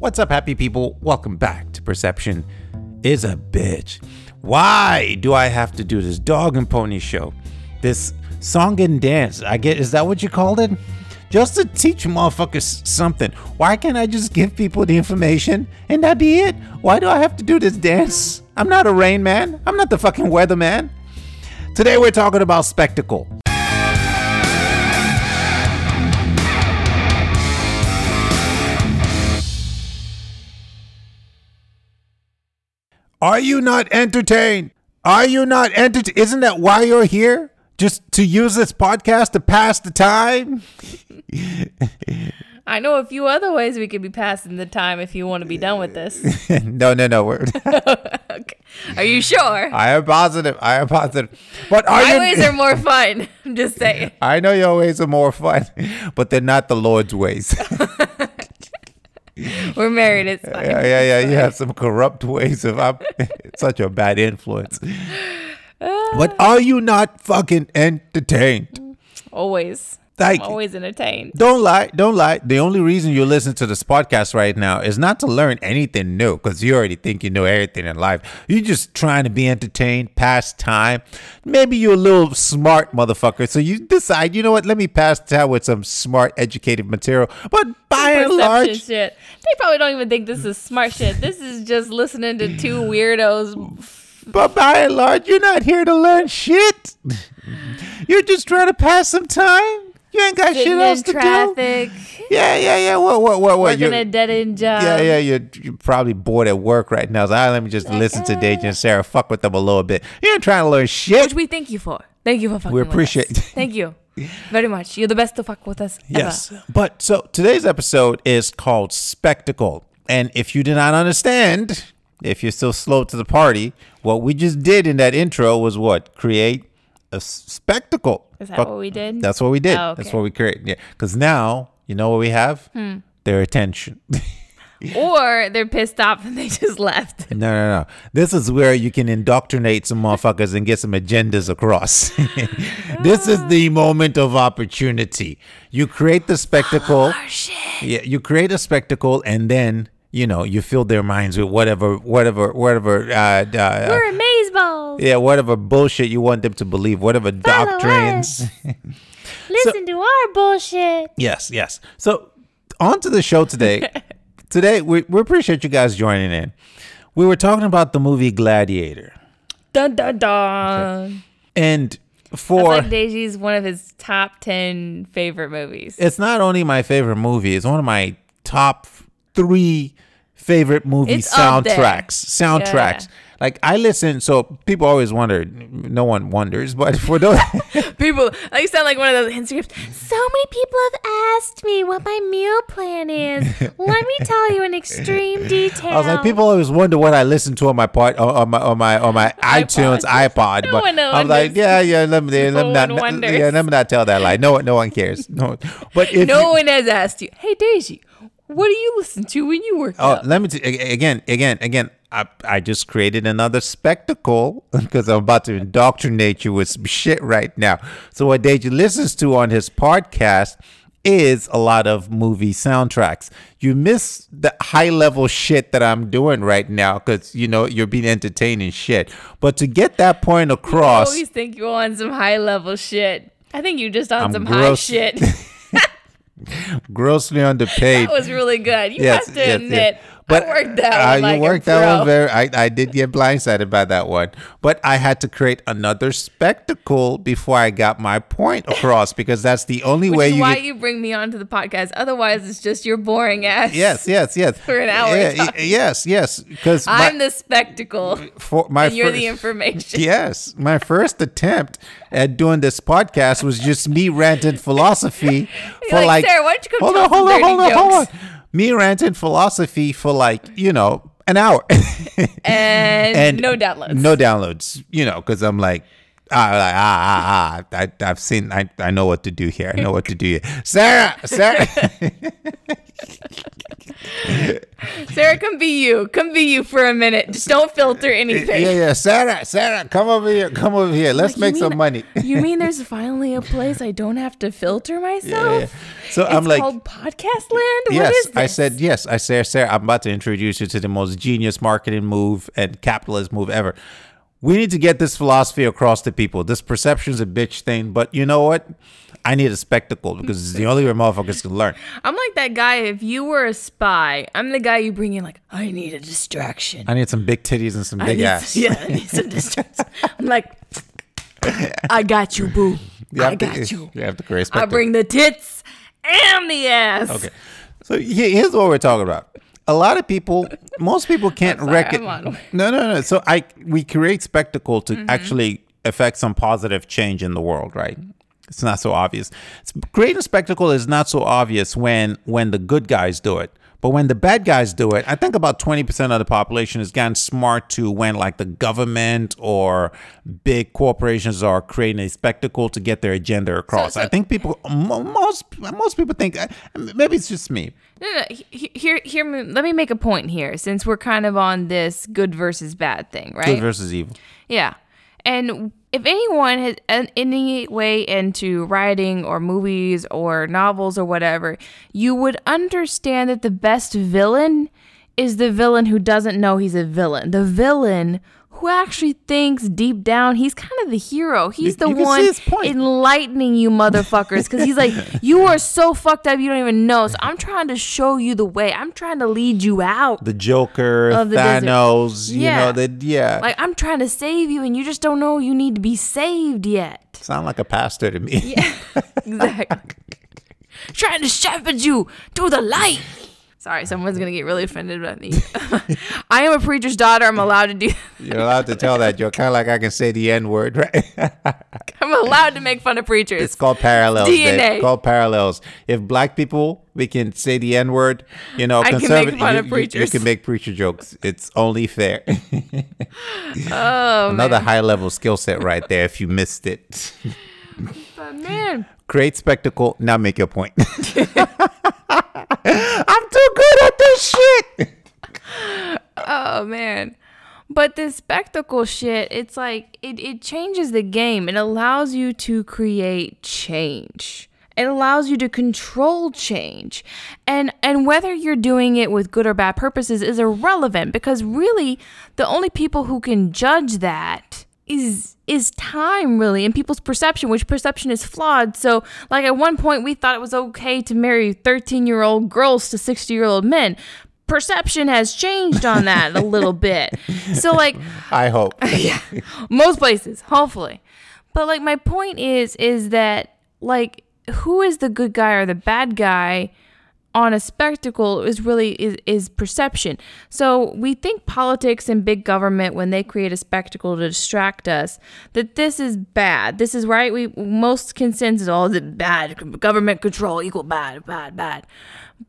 What's up, happy people? Welcome back to Perception is a Bitch. Why do I have to do this dog and pony show? This song and dance. I get is that what you called it? Just to teach motherfuckers something. Why can't I just give people the information and that be it? Why do I have to do this dance? I'm not a rain man. I'm not the fucking weather man. Today we're talking about spectacle. Are you not entertained? Are you not entertained? Isn't that why you're here? Just to use this podcast to pass the time? I know a few other ways we could be passing the time if you want to be done with this. no, no, no. We're, okay. Are you sure? I am positive. I am positive. But are My you? ways are more fun. I'm just saying. I know your ways are more fun, but they're not the Lord's ways. We're married. It's fine. yeah, yeah, yeah. You have some corrupt ways of. I'm such a bad influence. But are you not fucking entertained? Always. Like, I'm always entertained. Don't lie. Don't lie. The only reason you listen to this podcast right now is not to learn anything new because you already think you know everything in life. You're just trying to be entertained, pass time. Maybe you're a little smart motherfucker. So you decide, you know what? Let me pass time with some smart, educated material. But by and large, shit. They probably don't even think this is smart shit. This is just listening to two weirdos. but by and large, you're not here to learn shit. You're just trying to pass some time. You ain't got shit else to do. traffic, Yeah, yeah, yeah. What, what, what, what? working You're- in a dead end job. Yeah, yeah, you're, you're probably bored at work right now. So ah, let me just listen to Deji and Sarah. Fuck with them a little bit. You ain't trying to learn shit. Which we thank you for. Thank you for fucking We with appreciate- us. Thank you very much. You're the best to fuck with us. ever. Yes. But so today's episode is called Spectacle. And if you did not understand, if you're still slow to the party, what we just did in that intro was what? Create a spectacle. Is that Fuck- what we did? That's what we did. Oh, That's what we created. Yeah. Because now, you know what we have? Hmm. Their attention. Or they're pissed off and they just left. No, no, no. This is where you can indoctrinate some motherfuckers and get some agendas across. this is the moment of opportunity. You create the spectacle. Oh shit. Yeah, you create a spectacle and then, you know, you fill their minds with whatever, whatever, whatever, uh, uh, We're amazeballs. yeah, whatever bullshit you want them to believe, whatever Follow doctrines. Listen to our bullshit. Yes, yes. So, on to the show today. today, we, we appreciate you guys joining in. We were talking about the movie Gladiator. Dun dun dun. And That's for like Deji's one of his top ten favorite movies. it's not only my favorite movie, it's one of my top three favorite movie It's soundtracks. Soundtracks. Like I listen, so people always wonder. No one wonders, but for those, People, I sound like one of those Instagrams. So many people have asked me what my meal plan is. Let me tell you in extreme detail. I was like, people always wonder what I listen to on my part on my on my on my iTunes iPod. No but one I was like, yeah, yeah, let me let me No not wonders. yeah, let me not tell that lie. No one, no one cares. No, but if no you- one has asked you. Hey Deji, what do you listen to when you work Oh, out? let me t- again, again, again. I, I just created another spectacle because I'm about to indoctrinate you with some shit right now. So what Deji listens to on his podcast is a lot of movie soundtracks. You miss the high level shit that I'm doing right now because you know you're being entertaining shit. But to get that point across I always think you're on some high level shit. I think you just on I'm some high shit. grossly underpaid. that was really good. You Yes, have to yes, admit. yes. But I worked that uh, one you like worked a that pro. one very. I, I did get blindsided by that one, but I had to create another spectacle before I got my point across because that's the only Which way is you. why get, you bring me onto the podcast. Otherwise, it's just your boring ass. yes, yes, yes. For an hour Yeah, yes, yes. Because I'm the spectacle, for my and you're first, the information. Yes, my first attempt at doing this podcast was just me ranting philosophy for like, like. "Sarah, why don't you come hold on, hold on, hold on, hold on. Jokes?" Me ranting philosophy for like you know an hour. And, no downloads. No downloads. You know, because I'm like, ah, like, ah, ah, ah. I, I've seen. I, I know what to do here. I know what to do here. Sarah, Sarah. Sarah, come be you. Come be you for a minute. Just don't filter anything. Yeah, yeah. Sarah, Sarah, come over here. Come over here. Let's Like, you make some money. you mean there's finally a place I don't have to filter myself? yeah. So it's I'm like, called podcast land. yes, what is this? I said yes. I said, Sarah, I'm about to introduce you to the most genius marketing move and capitalist move ever. We need to get this philosophy across to people. This perception's a bitch thing, but you know what? I need a spectacle because it's the only way motherfuckers can learn. I'm like that guy. If you were a spy, I'm the guy you bring in. Like, I need a distraction. I need some big titties and some I big need- ass. Yeah, I need some distraction. I'm like, I got you, boo. You I have to- got you. You have to create I bring the tits and the ass. Okay. So here's what we're talking about. A lot of people, most people can't recognize. No, no, no. So I we create spectacle to Mm-hmm. actually affect some positive change in the world, right? It's not so obvious. It's, creating a spectacle is not so obvious when when the good guys do it. But when the bad guys do it, I think about 20% of the population has gotten smart to when like the government or big corporations are creating a spectacle to get their agenda across. so- I think people most most people think uh, maybe it's just me. No, no. Here, here. Let me make a point here, since we're kind of on this good versus bad thing, right? Good versus evil. Yeah. And if anyone has any way into writing or movies or novels or whatever, you would understand that the best villain is the villain who doesn't know he's a villain. The villain who actually thinks deep down he's kind of the hero. He's the you one enlightening you motherfuckers because he's like, you are so fucked up you don't even know. So I'm trying to show you the way. I'm trying to lead you out. The Joker, Of the desert. Thanos, you Yeah. know, that yeah. Like I'm trying to save you and you just don't know you need to be saved yet. Sound like a pastor to me. Yeah, exactly. Trying to shepherd you to the light. Sorry, someone's gonna get really offended about me. I am a preacher's daughter. I'm allowed to do. You're allowed to tell that joke. Kind of like I can say the N word, right? I'm allowed to make fun of preachers. it's called parallels. babe. DNA. It's called parallels. If black people we can say the N word, you know, I can make conservative, fun you, of you- you can make preacher jokes. It's only fair. oh Another man. high level skill set right there. If you missed it, But man, create spectacle. Now make your point. I'm too good at this shit. oh man. But this spectacle shit, it's like it, it changes the game. It allows you to create change. It allows you to control change. And and whether you're doing it with good or bad purposes is irrelevant because really the only people who can judge that is is time really and people's perception which perception is flawed. So like at one point we thought it was okay to marry 13 year old girls to 60 year old men. Perception has changed on that a little bit. So like I hope. yeah most places hopefully. But like my point is is that like who is the good guy or the bad guy on a spectacle is really is, is perception so we think politics and big government when they create a spectacle to distract us that this is bad this is right we most consensus all the bad government control equal bad bad bad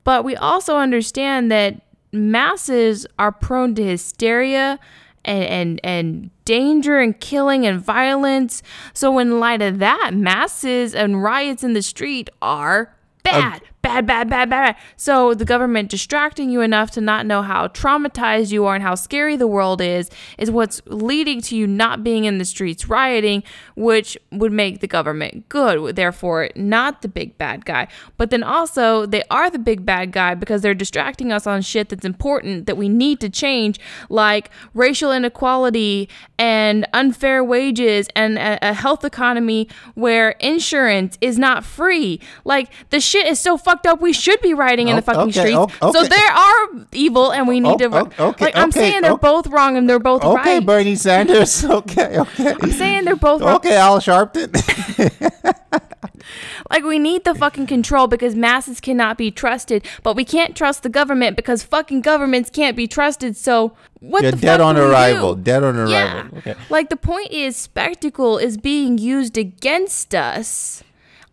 but we also understand that masses are prone to hysteria and, and and danger and killing and violence. So in light of that, masses and riots in the street are bad. Bad, bad, bad, bad. So the government distracting you enough to not know how traumatized you are and how scary the world is is what's leading to you not being in the streets rioting, which would make the government good. Therefore, not the big bad guy. But then also they are the big bad guy because they're distracting us on shit that's important that we need to change, like racial inequality and unfair wages and a, health economy where insurance is not free. Like the shit is so fucked up. We should be riding in the Oh, fucking okay, streets. o- So okay. there are evil, and we need Oh, to. oh, okay, like I'm saying, they're oh. both wrong and they're both right. Okay. Bernie Sanders. Okay, okay. I'm saying they're both wrong. Okay, Al Sharpton. Like we need the fucking control because masses cannot be trusted, but we can't trust the government because fucking governments can't be trusted. So what the dead fuck on do we arrival. do? Dead on arrival. Yeah. Okay. Like the point is spectacle is being used against us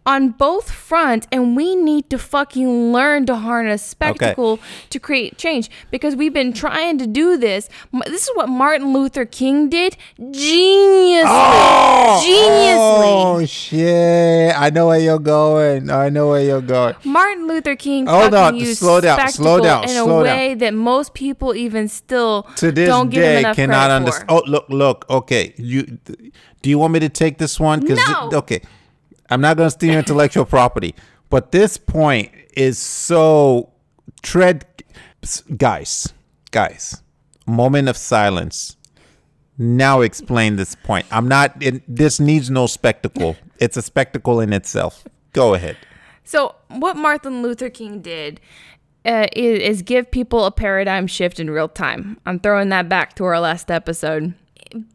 on both fronts and we need to fucking learn to harness spectacle to create change because we've been trying to do this this is what martin luther king did geniusly Oh geniusly oh, shit! I know where you're going. I know where you're going. martin luther king Hold fucking on, used slow down, spectacle slow down, in slow a down. way that most people even still To this don't give him day, enough cannot credit understand. Oh, look, look. Okay, you. Do you want me to take this one? No. okay, I'm not gonna steal your intellectual property, but this point is so tread. Guys, guys, moment of silence. Now explain this point. I'm not. In, this needs no spectacle. It's a spectacle in itself. Go ahead. So, what Martin Luther King did uh, is, is give people a paradigm shift in real time. I'm throwing that back to our last episode.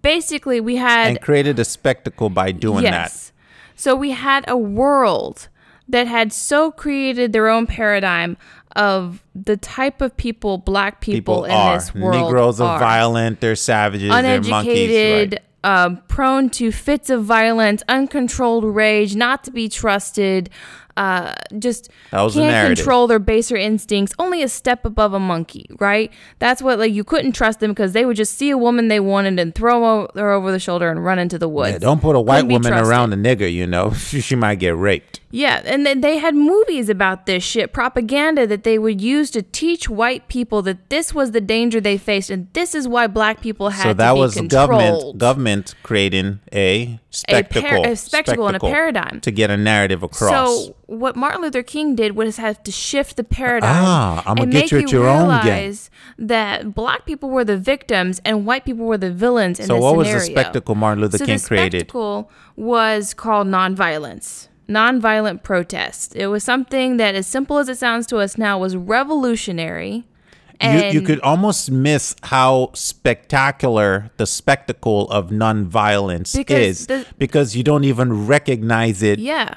Basically, we had And created a spectacle by doing that. yes. So we had a world that had so created their own paradigm of the type of people black people, People in are this world Negroes are are. violent. They're savages. They're monkeys. uneducated, Right. um, prone to fits of violence, uncontrolled rage, not to be trusted, uh, just That was the can't control their baser instincts. Only a step above a monkey, right? That's what like you couldn't trust them because they would just see a woman they wanted and throw her over the shoulder and run into the woods. Yeah, don't put a white woman trusted. around a nigger, you know. she she might get raped. Yeah, and then they had movies about this shit, propaganda that they would use to teach white people that this was the danger they faced, and this is why black people had to be controlled. So that was government government creating a spectacle, a spectacle and a paradigm. to get a narrative across. So what Martin Luther King did was have to shift the paradigm Ah, I'ma and get make you at your own game. realize that black people were the victims and white people were the villains in So what was the spectacle Martin Luther so King the created? spectacle was called nonviolence. Nonviolent protest. It was something that, as simple as it sounds to us now, was revolutionary. You, And you could almost miss how spectacular the spectacle of nonviolence Because is the- because you don't even recognize it. Yeah.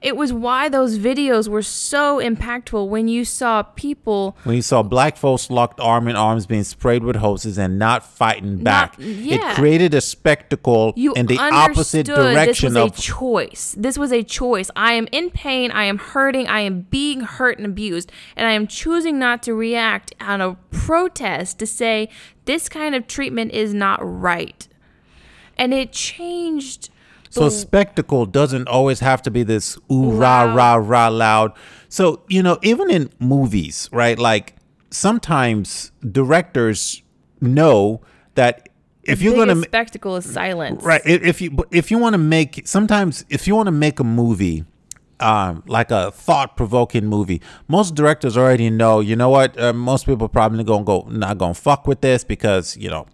It was why those videos were so impactful when you saw people When you saw black folks locked arm in arms being sprayed with hoses and not fighting back, yeah. it created a spectacle you in the opposite direction this was of a choice. This was a choice. I am in pain. I am hurting. I am being hurt and abused, and I am choosing not to react on a protest to say this kind of treatment is not right. And it changed. So the- spectacle doesn't always have to be this ooh rah rah rah loud. So you know, even in movies, right? Like sometimes directors know that if you're biggest gonna spectacle is silence. right, if you but if you want to make sometimes if you want to make a movie. Um, like a thought-provoking movie. Most directors already know. You know what? Uh, most people probably gonna go not gonna fuck with this because you know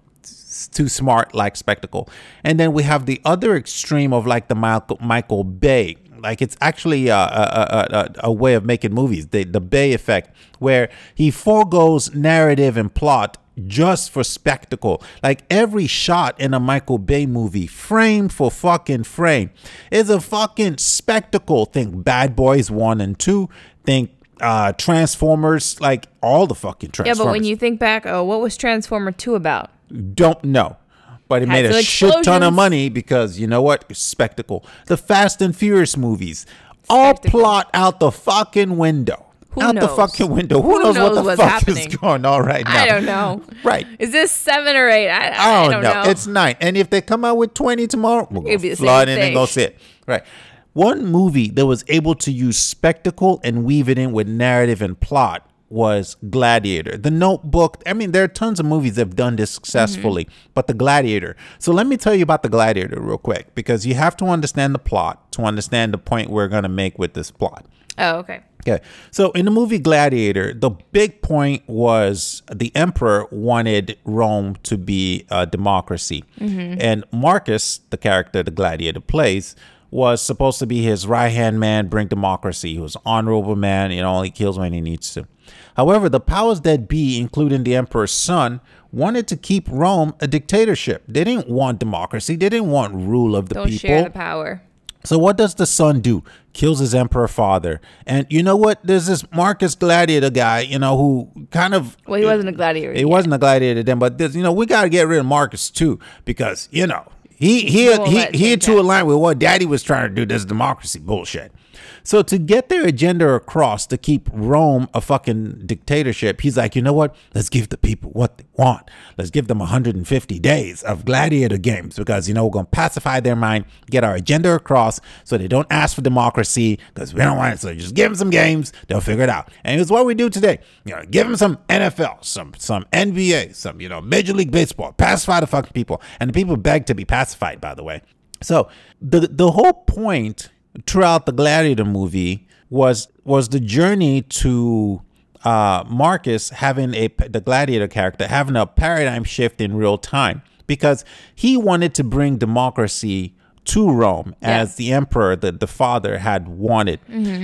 too smart like spectacle. And then we have the other extreme of like the michael, michael bay. Like it's actually a, a, a, a, way of making movies the, the bay effect where he foregoes narrative and plot just for spectacle. Like every shot in a michael bay movie frame for fucking frame is a fucking spectacle. Think bad boys 1 and 2 think uh transformers. Like all the fucking Transformers. Yeah, but when you think back, oh, what was Transformer 2 about? Don't know. But it Had made a shit ton of money because you know what? Spectacle. The Fast and Furious movies all Spectacle. plot out the fucking window. Who out the fucking window. Who, Who knows, what the fuck is going on right now? I don't know. Right. Is this seven or eight? I, I I don't, don't know. know. It's nine. And if they come out with 20 tomorrow, we'll It'd go flood in and go thing. sit. Right. One movie that was able to use spectacle and weave it in with narrative and plot was Gladiator. The Notebook. I mean, there are tons of movies that have done this successfully, mm-hmm. but The Gladiator. So let me tell you about The Gladiator real quick because you have to understand the plot to understand the point we're going to make with this plot. oh, okay. Okay. So in the movie Gladiator, the big point was the emperor wanted Rome to be a democracy. Mm-hmm. And Marcus, the character the gladiator plays, was supposed to be his right hand man, bring democracy. He was an honorable man, you know, he kills when he needs to. However, the powers that be, including the emperor's son, wanted to keep Rome a dictatorship. They didn't want democracy. They didn't want rule of the Don't people. share the power. So what does the son do? Kills his emperor father. And you know what? There's this Marcus Gladiator guy, you know, who kind of Well, he wasn't a gladiator. he yet. wasn't a gladiator then, but this, you know, we gotta get rid of Marcus too, because you know, he he he he change to align with what daddy was trying to do, this democracy bullshit. So to get their agenda across to keep Rome a fucking dictatorship, he's like, you know what? Let's give the people what they want. Let's give them 150 days of gladiator games because you know we're gonna pacify their mind, get our agenda across, so they don't ask for democracy because we don't want it. So just give them some games, they'll figure it out. And it's what we do today. You know, give them some NFL, some some NBA, some you know Major League Baseball. Pacify the fucking people, and the people beg to be pacified. By the way, so the the whole point throughout the Gladiator movie was was the journey to uh, Marcus having a the Gladiator character having a paradigm shift in real time because he wanted to bring democracy to Rome as Yes. the emperor, that the father, had wanted.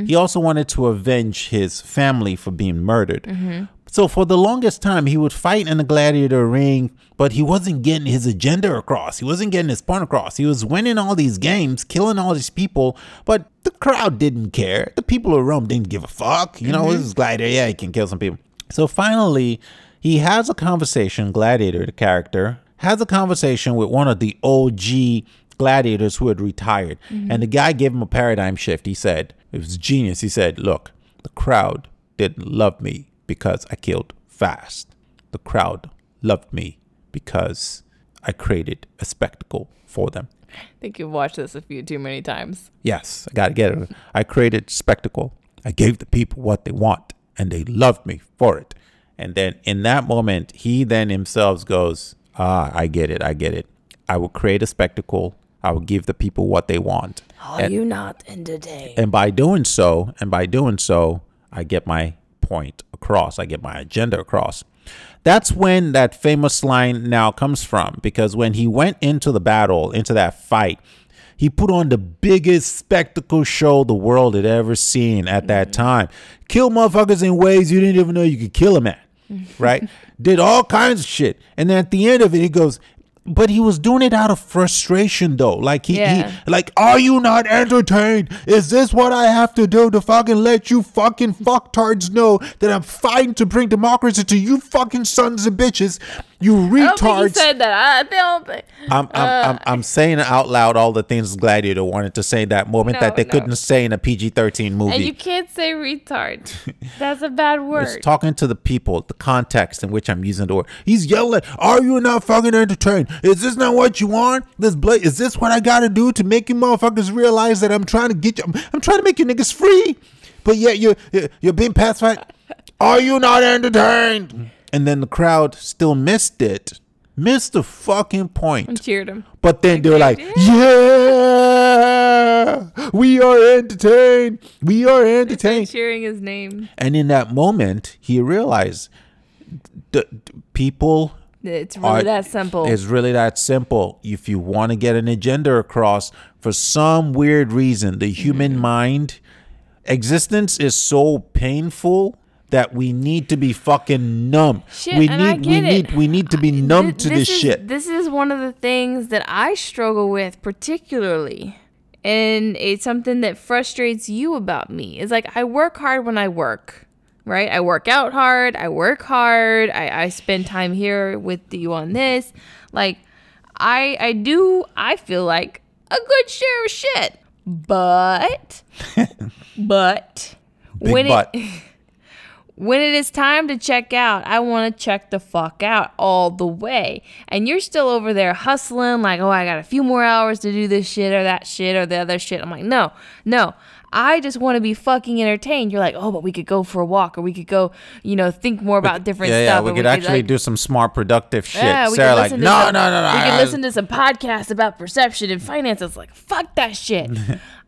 He also wanted to avenge his family for being murdered. So for the longest time, he would fight in the gladiator ring, but he wasn't getting his agenda across. He wasn't getting his point across. He was winning all these games, killing all these people, but the crowd didn't care. The people of Rome didn't give a fuck. You know, mm-hmm. this is gladiator. Yeah, he can kill some people. So finally, he has a conversation, Gladiator, the character, has a conversation with one of the OG gladiators who had retired. Mm-hmm. And the guy gave him a paradigm shift. He said, it was genius. He said, Look, the crowd didn't love me because I killed fast. The crowd loved me because I created a spectacle for them. I think you've watched this a few too many times. Yes, I got to get it. I created spectacle. I gave the people what they want, and they loved me for it. And then in that moment, he then himself goes, Ah, I get it. I get it. I will create a spectacle. I will give the people what they want. Are you not entertained? And by doing so, and by doing so, I get my point across. I get my agenda across. That's when that famous line now comes from because when he went into the battle, into that fight, he put on the biggest spectacle show the world had ever seen at that mm-hmm. time. Kill motherfuckers in ways you didn't even know you could kill them mm-hmm. at. Right? Did all kinds of shit. And then at the end of it, he goes, but he was doing it out of frustration though. Like he, Yeah. he like, are you not entertained? Is this what I have to do to fucking let you fucking fucktards know that I'm fighting to bring democracy to you fucking sons of bitches? You I don't think he retards. said that. I don't think. I'm, I'm, uh, I'm, I'm saying out loud all the things Gladiator wanted to say in that moment No, that they no. couldn't say in a PG-13 movie. And you can't say retard. That's a bad word It's talking to the people, the context in which I'm using the word. He's yelling, "Are you not fucking entertained? Is this not what you want? This bla- is this what I got to do to make you motherfuckers realize that I'm trying to get you? I'm, I'm trying to make you niggas free, but yet you're you're, you're being pacified. Are you not entertained?" And then the crowd still missed it, missed the fucking point. cheered him. But then they were like, "Yeah, we are entertained. We are entertained." Cheering his name. And in that moment, he realized the, the people It's really that simple. It's really that simple. If you want to get an agenda across, for some weird reason, the human Mm-hmm. mind existence is so painful that we need to be fucking numb. Shit, we need we it. need we need to be numb Th- to this is, shit. This is one of the things that I struggle with particularly. And it's something that frustrates you about me. It's like I work hard when I work, right? I work out hard. I work hard. I, I spend time here with you on this. Like I I do I feel like a good share of shit. But but Big when butt. it when it is time to check out, I want to check the fuck out all the way. And you're still over there hustling, like, oh, I got a few more hours to do this shit or that shit or the other shit. I'm like, no, no. I just want to be fucking entertained. You're like, oh, but we could go for a walk or we could go, you know, think more about different yeah, stuff. yeah, we could actually like, do some smart, productive shit. yeah, we Sarah, could like, listen to no, some, no, no, no. We I- could listen to some podcasts about perception and finances. Like, fuck that shit.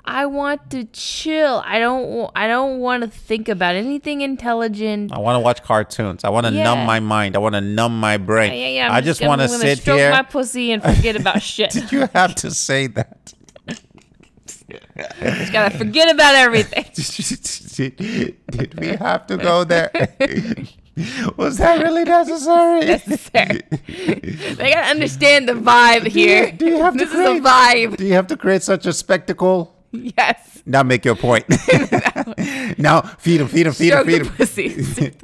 I want to chill. I don't. I don't want to think about anything intelligent. I want to watch cartoons. I want to Yeah. numb my mind. I want to numb my brain. Yeah, yeah. I'm I just gonna- want to sit here. my pussy and forget about shit. Did you have to say that? Just gotta forget about everything. Did we have to go there? Was that really necessary? Necessary. they gotta understand the vibe here. do you have to this is a vibe. Do you have to create such a spectacle? Yes. Now make your point. now feed them, feed them, feed them, feed them. pussy.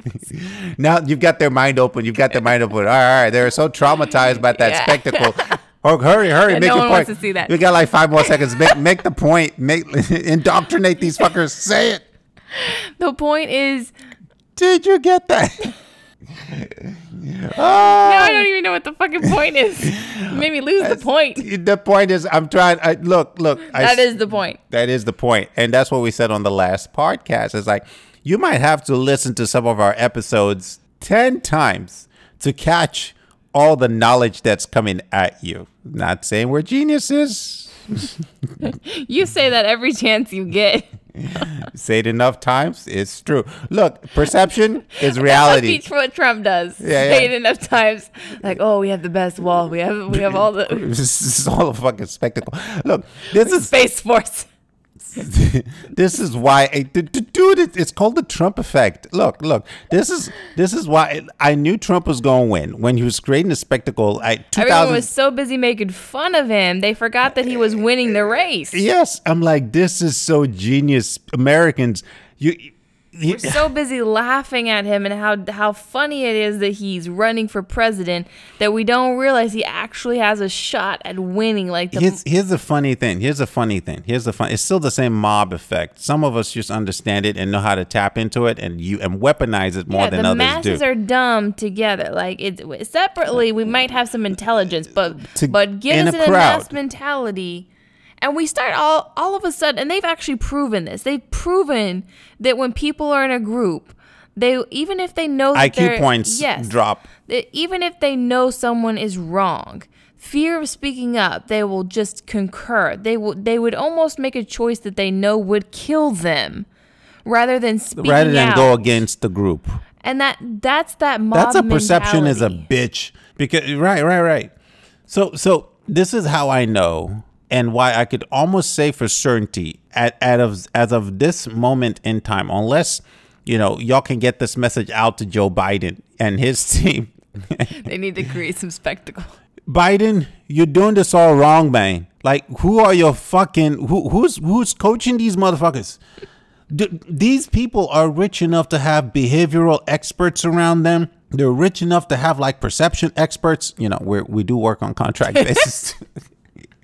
now you've got their mind open. You've got their mind open. All right, all right. They're so traumatized by that Yeah. spectacle. Oh, hurry, hurry, Yeah, make no your point. to see that. We got like five more seconds. Make make the point. Make indoctrinate these fuckers. Say it. The point is, Did you get that? now I ah. don't even know what the fucking point is. You made me lose the point. the point is, I'm trying. I, look, look. I, That is the point. That is the. And that's what we said on the last podcast. It's like you might have to listen to some of our episodes 10 times to catch all the knowledge that's coming at you. Not saying we're geniuses. You say that every chance you get. Say it enough times, it's true. Look, perception is That's reality. what Trump does. Yeah, Say yeah. it enough times. Like, oh, we have the best wall. We have we have all the this is all a fucking spectacle. Look, this is space force. this is why eh, dude it's called the trump effect look look this is this is why i knew trump was going to win when he was creating a spectacle at Everyone 2000 was so busy making fun of him, they forgot that he was winning the race. yes i'm like this is so genius americans you We're so busy laughing at him and how how funny it is that he's running for president that we don't realize he actually has a shot at winning. Like the Here's, here's the funny thing. Here's the funny thing. Here's the fun. It's still the same mob effect. Some of us just understand it and know how to tap into it and you and weaponize it more yeah, than others do. the masses are dumb together. Like it's separately, we might have some intelligence, but To- but get in us a in a mass mentality, and we start all all of a sudden, and they've actually proven this. They've proven that when people are in a group, they even if they know that IQ points yes, drop. even if they know someone is wrong. Fear of speaking up, they will just concur. They will. They would almost make a choice that they know would kill them, rather than speaking Rather than out. go against the group. And that that's that mob That's a perception is a bitch. Because right, right, right. So so this is how I know and why I could almost say for certainty at, at of as of this moment in time, unless you know y'all can get this message out to Joe Biden and his team. They need to create some spectacle. Biden, you're doing this all wrong, man. Like, who are your fucking who who's who's coaching these motherfuckers? D- these people are rich enough to have behavioral experts around them. They're rich enough to have like perception experts. You know, we we do work on contract basis.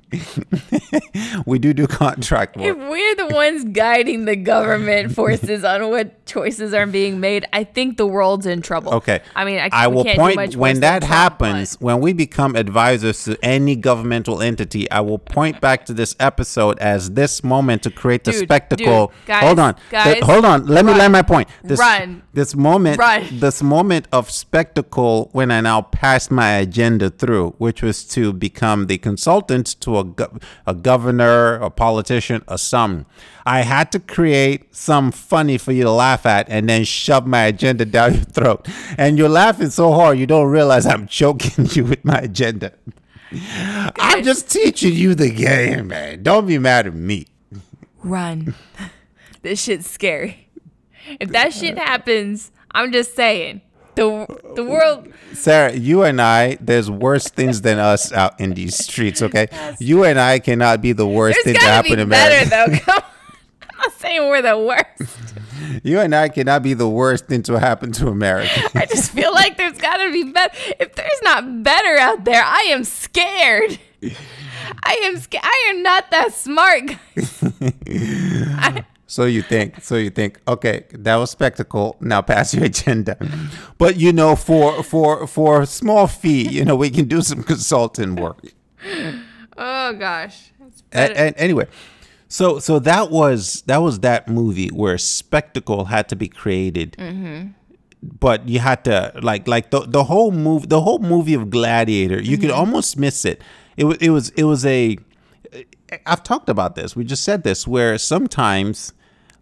we do do contract work. If we're the ones guiding the government forces on what choices are being made, I think the world's in trouble. Okay. I mean, I, I will point when that happens, when we become advisors to any governmental entity, I will point back to this episode as this moment to create the Dude, spectacle. dude, guys, hold on. guys, Th- hold on. Let me run, land my point. This, run, This moment run. this moment of spectacle when I now passed my agenda through, which was to become the consultant to a, gov- a governor, a politician, a some. I had to create some funny for you to laugh at and then shove my agenda down your throat. And you're laughing so hard you don't realize I'm choking you with my agenda. I'm just teaching you the game, man. Don't be mad at me. run. this shit's scary. If that shit happens, I'm just saying the the world. Sarah, you and I, there's worse things than us out in these streets, okay? You and I cannot be the worst There's thing to happen be in better America. though. I'm not saying we're the worst. You and I cannot be the worst thing to happen to America. I just feel like there's got to be better. If there's not better out there, I am scared. I am scared. I am not that smart. guys. So you think, so you think, okay, that was spectacle. Now pass your agenda. But you know, for for for a small fee, you know, we can do some consulting work. oh gosh. A- and anyway, so so that was that was that movie where spectacle had to be created. Mm-hmm. But you had to like like the the whole move the whole movie of Gladiator. You could mm-hmm. almost miss it. It was it was it was a. I've talked about this. We just said this where sometimes,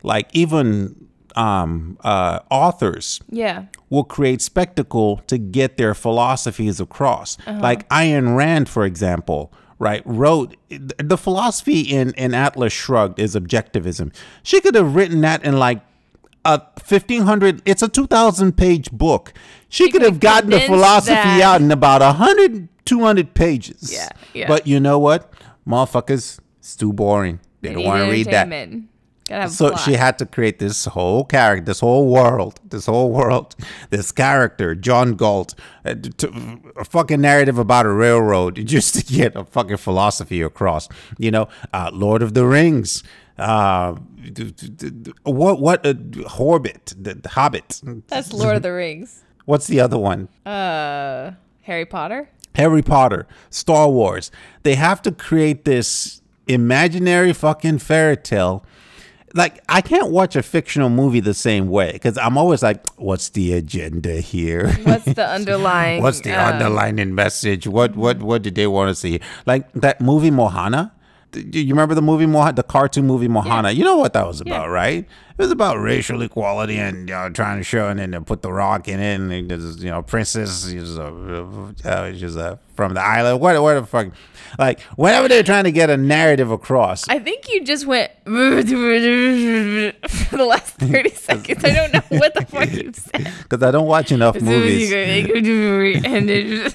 like even um, uh, authors Yeah. will create spectacle to get their philosophies across. Like Ayn Rand, for example, right, wrote the philosophy in, in Atlas Shrugged is objectivism. She could have written that in like a 1500, it's a 2000 page book. She, could could have gotten the philosophy that. out in about 100, 200 pages. Yeah, yeah. But you know what? Motherfuckers, it's too boring. They, don't want to read that. Entertainment. Gotta have so plot. she had to create this whole character, this whole world, this whole world, this character, John Galt, uh, to, a fucking narrative about a railroad just to get a fucking philosophy across. You know, uh, Lord of the Rings. Uh, what what uh, Hobbit, the, the Hobbit. That's Lord of the Rings. What's the other one? Uh, Harry Potter. Harry Potter, Star Wars. They have to create this imaginary fucking fairy tale. Like I can't watch a fictional movie the same way because I'm always like, "What's the agenda here? What's the underlying? What's the uh, underlying message? What what what did they want to see? Like that movie Moana. You remember the movie Moana, the cartoon movie Moana? You know what that was about, right? It was about racial equality and you know, trying to show, and then they put the rock in it, and there's you know princess, she's a, uh, she's a, from the island, what what the fuck, like whenever they're trying to get a narrative across, I think you just went for the last 30 seconds. I don't know what the fuck you said. because I don't watch enough movies. and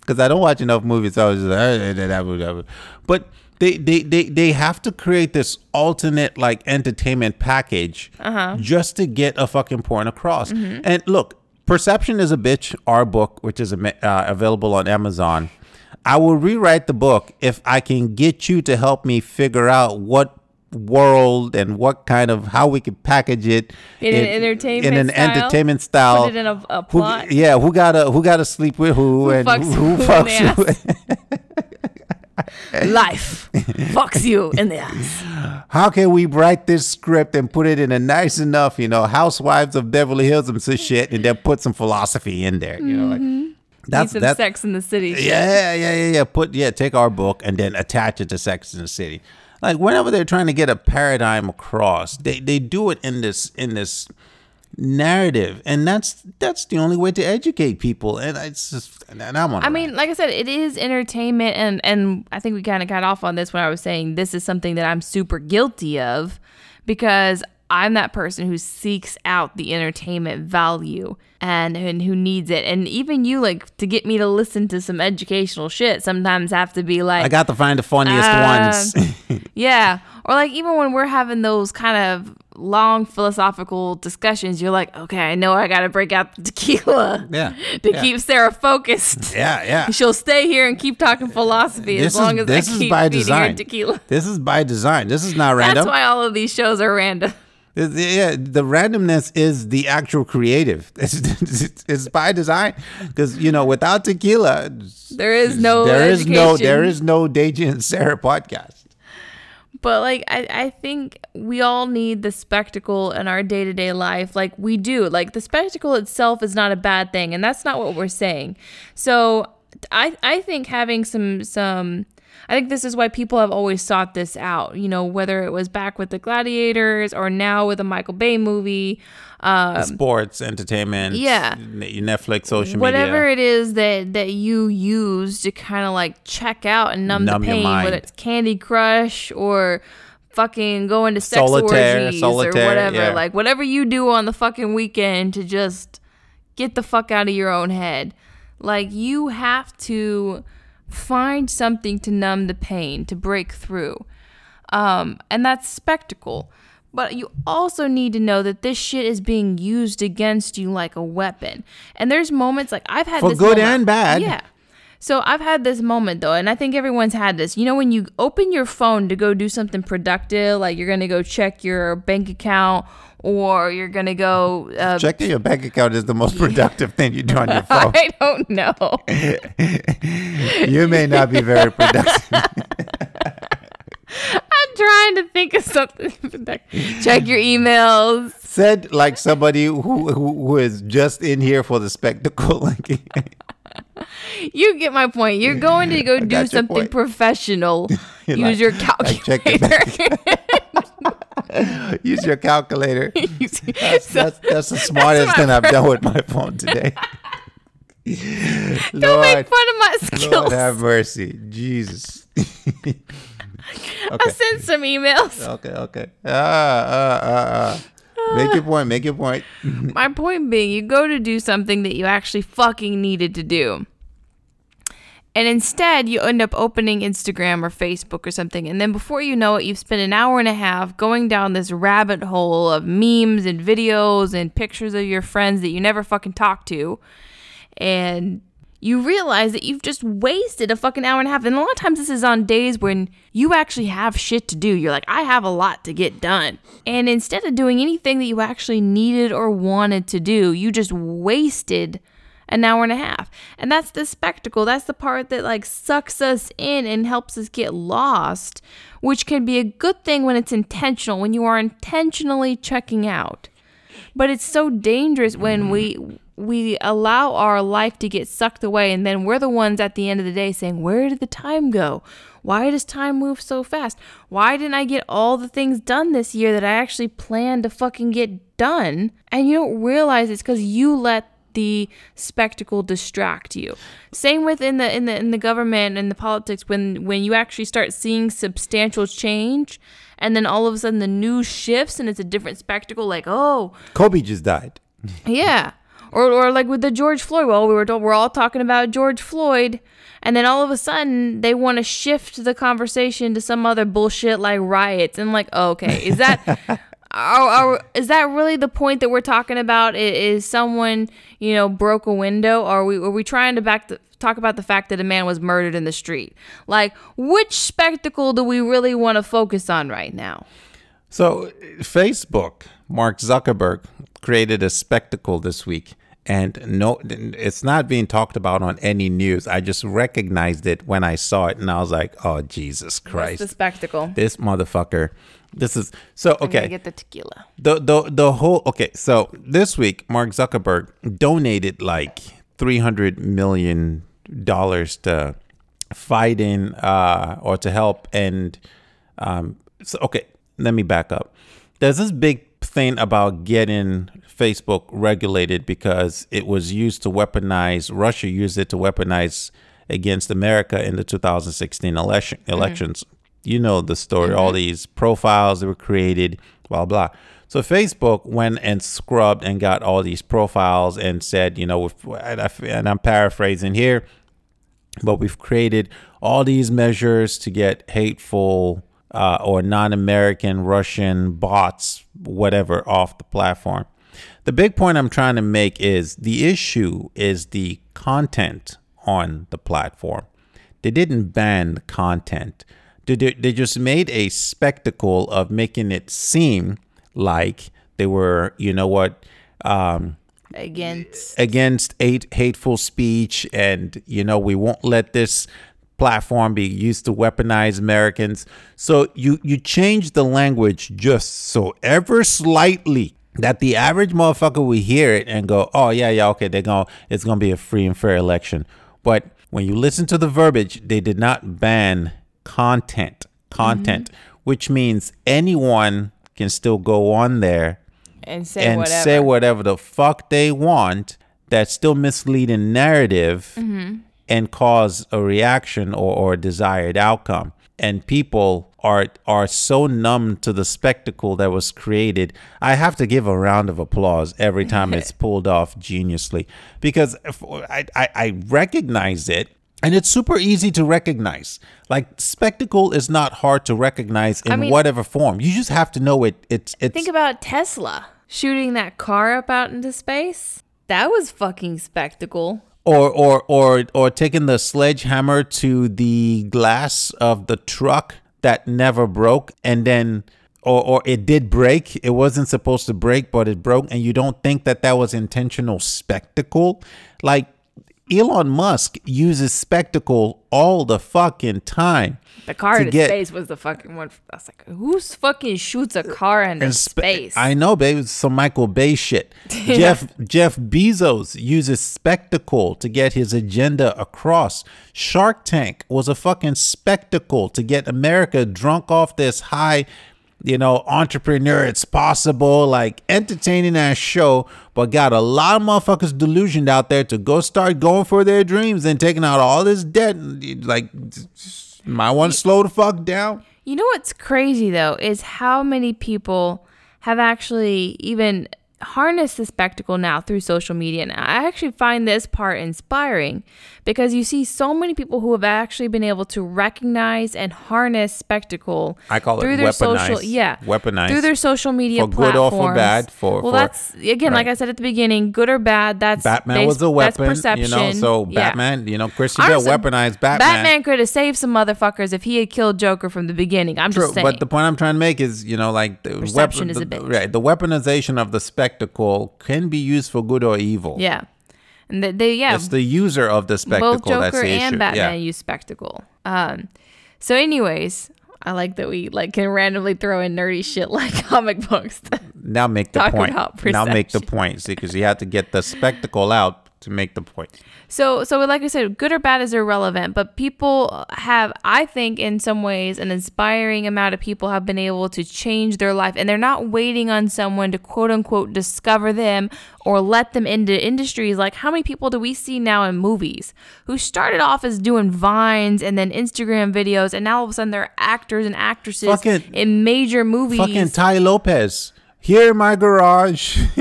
because I don't watch enough movies. So I was just like, "Eh, eh, that would- that but they, they they they have to create this alternate like entertainment package just to get a fucking point across. And look, Perception is a bitch. Our book, which is uh, available on Amazon. I will rewrite the book if I can get you to help me figure out what world and what kind of how we could package it In an entertainment in an style? entertainment style. Put it in a- a Who- plot? yeah, who got to who got to sleep with who, and fucks who, who fucks who. life fucks you in the ass. How can we write this script and put it in a nice enough, you know, Housewives of Beverly Hills and some shit, and then put some philosophy in there, you know, like mm-hmm. Need that's some that's Sex in the City. yeah, yeah, yeah, yeah. Put yeah, take our book and then attach it to Sex in the City. Like whenever they're trying to get a paradigm across, they they do it in this in this narrative, and that's that's the only way to educate people. And it's just and I'm on. I mean, like I said, it is entertainment, and and I think we kind of got off on this when I was saying this is something that I'm super guilty of because I'm that person who seeks out the entertainment value and and who needs it, and even you like to get me to listen to some educational shit. Sometimes have to be like, I got to find the funniest Uh, ones. yeah, or like even when we're having those kind of long philosophical discussions, you're like, okay, I know I got to break out the tequila, Yeah, to yeah. keep Sarah focused. yeah, yeah. She'll stay here and keep talking philosophy This as long is as this I is keep by design. tequila. This is by design. This is not random. That's why all of these shows are random. Yeah, the randomness is the actual creative. It's, it's, it's by design because you know without tequila, There is no there is no there is no Deji and Sarah podcast. But like I, I think we all need the spectacle in our day to day life. Like we do. Like the spectacle itself is not a bad thing, and that's not what we're saying. So I I think having some some I think this is why people have always sought this out. You know, whether it was back with the gladiators or now with a Michael Bay movie. Um, Sports, entertainment, yeah. Netflix, social whatever media. Whatever it is that that you use to kind of like check out and numb, Numb the pain, whether it's Candy Crush or fucking going to sex Solitaire, orgies solitaire, or whatever, yeah. like whatever you do on the fucking weekend to just get the fuck out of your own head. Like you have to find something to numb the pain, to break through. Um, and that's spectacle. But you also need to know that this shit is being used against you like a weapon. And there's moments like I've had For this good moment- and bad. Yeah. So I've had this moment though, and I think everyone's had this. You know, when you open your phone to go do something productive, like you're gonna go check your bank account or you're gonna go. Uh, Checking your bank account is the most productive thing you do on your phone. I don't know. you may not be very productive. I'm trying to think of something. check your emails. Said like somebody who, who who is just in here for the spectacle. Like You get my point. You're going to go do something point. professional. Use like- your like, check your calculator. use your calculator. That's, that's, that's the smartest thing I've done with my phone today. Don't Lord, make fun of my Lord skills. have mercy. Jesus. okay. I sent some emails. Okay, okay. Ah, ah, ah, ah. Make your point. Make your point. My point being, you go to do something that you actually fucking needed to do. And instead, you end up opening Instagram or Facebook or something. And then before you know it, you've spent an hour and a half going down this rabbit hole of memes and videos and pictures of your friends that you never fucking talk to. And you realize that you've just wasted a fucking hour and a half. And a lot of times, this is on days when you actually have shit to do. You're like, I have a lot to get done. And instead of doing anything that you actually needed or wanted to do, you just wasted an hour and a half. And that's the spectacle. That's the part that like sucks us in and helps us get lost, which can be a good thing when it's intentional, when you are intentionally checking out. But it's so dangerous when mm-hmm. we we allow our life to get sucked away and then we're the ones at the end of the day saying, "Where did the time go? Why does time move so fast? Why didn't I get all the things done this year that I actually planned to fucking get done?" And you don't realize it's cuz you let the spectacle distract you. Same with in the in the in the government and the politics when when you actually start seeing substantial change and then all of a sudden the news shifts and it's a different spectacle like, "Oh, Kobe just died. yeah. Or, or like with the George Floyd. Well, we were told we're all talking about George Floyd, and then all of a sudden they want to shift the conversation to some other bullshit like riots. And like, oh, okay, is that are, are, is that really the point that we're talking about? Is someone you know broke a window? Or are we are we trying to back the, talk about the fact that a man was murdered in the street? Like, which spectacle do we really want to focus on right now? So, Facebook, Mark Zuckerberg created a spectacle this week, and no, it's not being talked about on any news. I just recognized it when I saw it, and I was like, "Oh Jesus christ What's the spectacle? this motherfucker!" This is so okay. get the tequila. the the the whole okay. So this week, Mark Zuckerberg donated like three hundred million dollars to fight in uh, or to help and um, so okay. Let me back up. There's this big thing about getting Facebook regulated because it was used to weaponize. Russia used it to weaponize against America in the 2016 election elections. You know the story. All these profiles that were created, blah blah. So Facebook went and scrubbed and got all these profiles and said, you know, and I'm paraphrasing here, but we've created all these measures to get hateful uh, or non-American Russian bots, whatever, off the platform. The big point I'm trying to make is the issue is the content on the platform. They didn't ban the content. They, just made a spectacle of making it seem like they were, you know what, um, Against against hate, hateful speech and you know we won't let this platform be used to weaponize Americans. So you you change the language just so ever slightly that the average motherfucker will hear it and go, "Oh yeah, yeah, okay, they're going it's going to be a free and fair election." But when you listen to the verbiage, they did not ban content. Content, which means anyone can still go on there and say and whatever. say whatever the fuck they want that's still misleading narrative Mm-hmm. and cause a reaction or, or a desired outcome and people are are so numb to the spectacle that was created i have to give a round of applause every time it's pulled off geniusly because if, I, I i recognize it and it's super easy to recognize. Like spectacle is not hard to recognize in mean- whatever form. You just have to know it. It's it's Think about Tesla shooting that car up out into space. That was fucking spectacle. or or or or taking the sledgehammer to the glass of the truck that never broke and then or or it did break. It wasn't supposed to break but it broke. And you don't think that that was intentional spectacle? Like Elon Musk uses spectacle all the fucking time The car in get- space was the fucking one. I was like, who's fucking shoots a car in spe- space? I know, babe. It's some Michael Bay shit. Jeff Jeff Bezos uses spectacle to get his agenda across. Shark Tank was a fucking spectacle to get America drunk off this high, you know, entrepreneur. It's possible, like entertaining ass show, but got a lot of motherfuckers delusioned out there to go start going for their dreams and taking out all this debt. Like, might want to slow the fuck down. You know what's crazy though is how many people have actually even harness the spectacle now through social media. And I actually find this part inspiring because you see so many people who have actually been able to recognize and harness spectacle I call it through their weaponized. social yeah Weaponized. through their social media For good or for bad, for- well for- that's again like. I said at the beginning good or bad that's Batman base- was a that's weapon, perception. you know. So Yeah. Batman, you know, Christian Bale weaponized Batman. Batman could have saved some motherfuckers if he had killed Joker from the beginning. I'm True, just saying. but the point I'm trying to make is, you know, like the Perception weapon, is a bitch. right, the weaponization of the spectacle can be used for good or evil. yeah, and they, they yeah It's the user of the spectacle both Joker and issue. Batman yeah. use spectacle. Um, so anyways, I like that we like can randomly throw in nerdy shit like comic books. Now make the Talk point. Now make the point, see, because you have to get the spectacle out to make the point. So, so like I said, good or bad is irrelevant, but people have, I think, in some ways, an inspiring amount of people have been able to change their life, and they're not waiting on someone to quote unquote discover them or let them into industries. Like, how many people do we see now in movies who started off as doing vines and then Instagram videos, and now all of a sudden they're actors and actresses Fucking- in major movies, Fucking Tai Lopez. Here in my garage.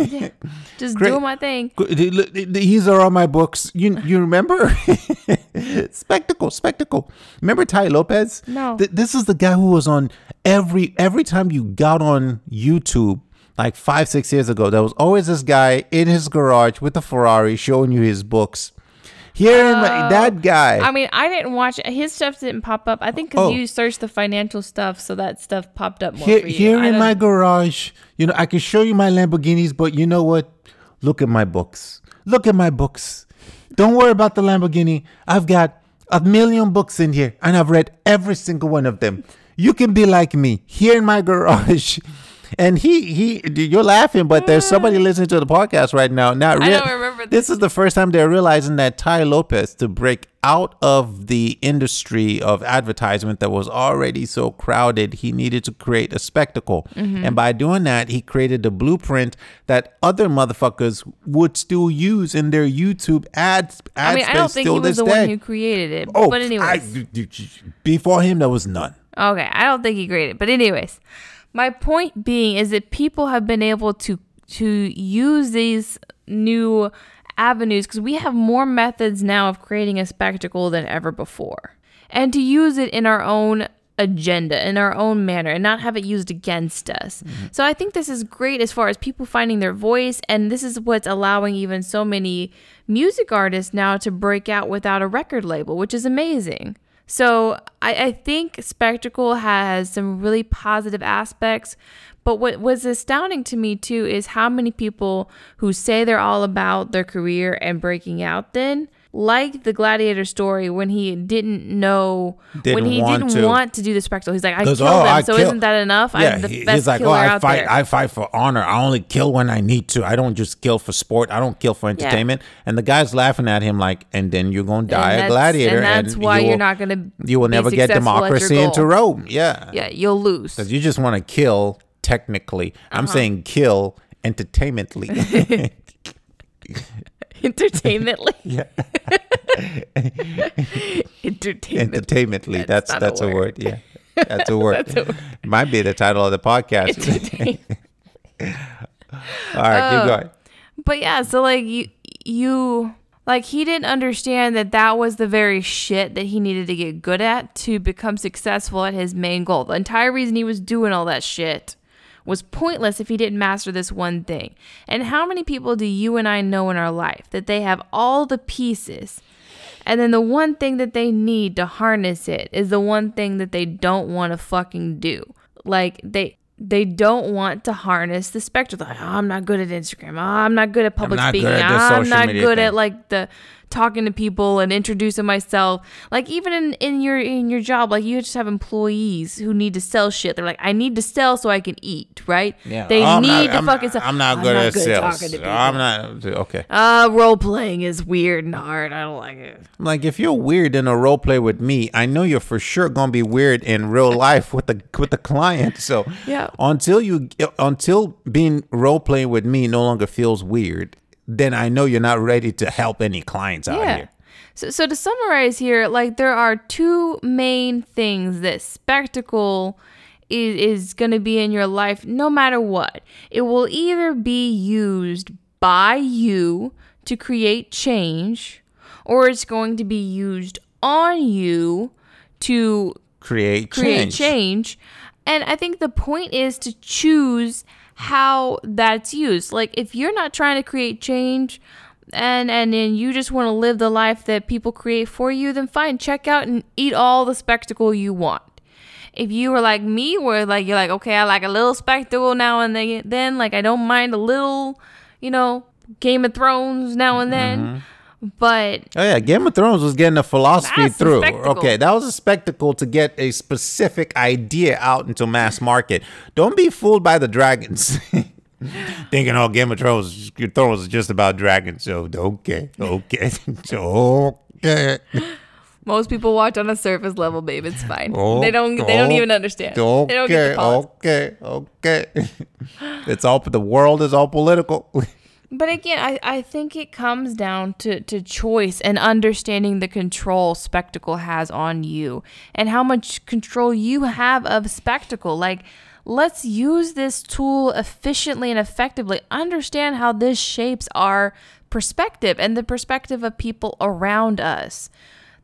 just great. doing my thing. These are all my books. You you remember? spectacle, spectacle. Remember Tai Lopez? No. Th- this is the guy who was on every every time you got on YouTube like five six years ago. There was always this guy in his garage with a Ferrari showing you his books. Here in my oh. that guy. I mean, I didn't watch his stuff. Didn't pop up. I think because Oh. you searched the financial stuff, so that stuff popped up more here for you. here I in my garage, you know, I can show you my Lamborghinis, but you know what? Look at my books. Look at my books. Don't worry about the Lamborghini. I've got a million books in here, and I've read every single one of them. You can be like me here in my garage. And he he you're laughing, but there's somebody listening to the podcast right now. I don't remember this is the first time they're realizing that Tai Lopez to break out of the industry of advertisement that was already so crowded, he needed to create a spectacle. Mm-hmm. And by doing that, he created a blueprint that other motherfuckers would still use in their YouTube ads. I mean, I don't think he was the one who created it. Oh, but anyways, I- before him, there was none. okay, I don't think he created. it. But anyways, my point being is that people have been able to to use these new avenues because we have more methods now of creating a spectacle than ever before, and to use it in our own agenda in our own manner and not have it used against us. Mm-hmm. So I think this is great as far as people finding their voice and this is what's allowing even so many music artists now to break out without a record label, which is amazing. So I, I think spectacle has some really positive aspects. But what was astounding to me too is how many people who say they're all about their career and breaking out then like the gladiator story when he didn't know when Didn't he want didn't to. want to do the spectacle. He's like, I killed "Oh, them, I so kill- isn't that enough? Yeah, I'm the he- best he's like, killer oh, I out fight, there. I fight for honor. I only kill when I need to. I don't just kill for sport. I don't kill for entertainment. And the guy's laughing at him like, and then you're gonna die a gladiator, and that's why you you're not gonna You will never get successful at your democracy into. Rome. Yeah, yeah, you'll lose. because you just want to kill. Technically, I'm Uh-huh. saying kill entertainmentally. Entertainmently. yeah, Entertainment. entertainmently. That's not that's, a word. word. Yeah, that's a word. That's a word. Might be the title of the podcast. All right, Oh. keep going. But yeah, so like you you like he didn't understand that that was the very shit that he needed to get good at to become successful at his main goal. The entire reason he was doing all that shit was pointless if he didn't master this one thing. And how many people do you and I know in our life that they have all the pieces and then the one thing that they need to harness it is the one thing that they don't want to fucking do. Like they they don't want to harness the spectrum. Like, oh, I'm not good at Instagram. Oh, I'm not good at public not speaking. at I'm not good oh, thing." at like the talking to people and introducing myself. Like even in, in your in your job, like you just have employees who need to sell shit. They're like, I need to sell so I can eat, right? Yeah, They I'm need not- to I'm fucking sell. I'm not good at sales. talking to people. I'm not okay. Uh, role playing is weird and hard. I don't like it. Like if you're weird in a role play with me, I know you're for sure gonna be weird in real life with the with the client. So Yeah. until you until being role playing with me no longer feels weird, then I know you're not ready to help any clients out Yeah. here. So, so to summarize here, like there are two main things that spectacle is, is going to be in your life no matter what. It will either be used by you to create change, or it's going to be used on you to Create create change. change. And I think the point is to choose how that's used. Like if you're not trying to create change and and then you just want to live the life that people create for you, then fine, check out and eat all the spectacle you want. If you were like me, where like you're like, okay, I like a little spectacle now and then, then like I don't mind a little, you know, Game of Thrones now and then. Mm-hmm. But Oh yeah, Game of Thrones was getting a philosophy through. spectacle. Okay, that was a spectacle to get a specific idea out into mass market. Don't be fooled by the dragons. Thinking, oh, Game of Thrones, your Thrones is just about dragons. So okay, okay, okay. Most people watch on a surface level, babe. It's fine. Oh, they don't. They don't oh, even understand. they don't get Okay, the pause. okay, okay. it's all. The world is all political. But again, I, I think it comes down to, to choice and understanding the control spectacle has on you and how much control you have of spectacle. Like, let's use this tool efficiently and effectively. Understand how this shapes our perspective and the perspective of people around us.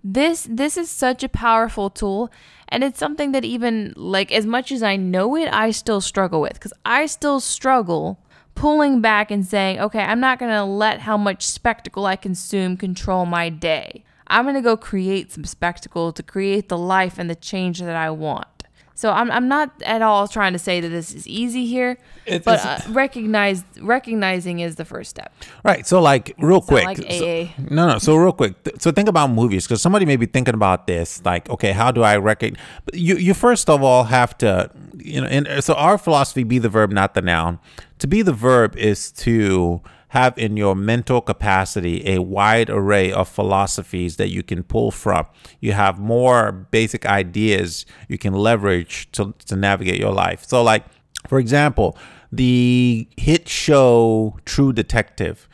This this is such a powerful tool and it's something that even like as much as I know it, I still struggle with cuz I still struggle pulling back and saying, okay, I'm not going to let how much spectacle I consume control my day. I'm going to go create some spectacle to create the life and the change that I want. So I'm, I'm not at all trying to say that this is easy here, It- but uh, recognize recognizing is the first step. Right. So, like, real quick. like so- no, no. So, real quick. So, think about movies because somebody may be thinking about this. Like, okay, how do I recognize? You, you first of all have to, you know, and uh, so our philosophy be the verb, not the noun. To be the verb is to have in your mental capacity a wide array of philosophies that you can pull from. You have more basic ideas you can leverage to, to navigate your life. So, like, for example, the hit show True Detective,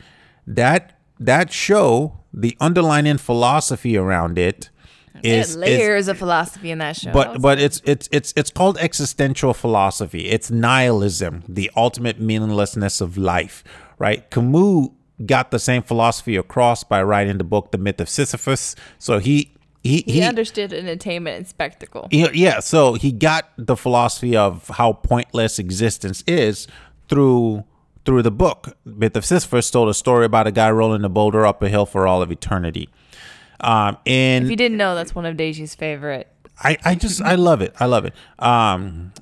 that that show, the underlying philosophy around it Is, is layers of philosophy in that show. but but it's it's it's it's called existential philosophy. It's nihilism, the ultimate meaninglessness of life, right? Camus got the same philosophy across by writing the book The Myth of Sisyphus. So he he he, he, understood entertainment and spectacle. yeah, yeah, so he got the philosophy of how pointless existence is through through the book. Myth of Sisyphus told a story about a guy rolling a boulder up a hill for all of eternity. Um, and If you didn't know, that's one of Daisy's favorite. I, I just I love it. I love it. Um,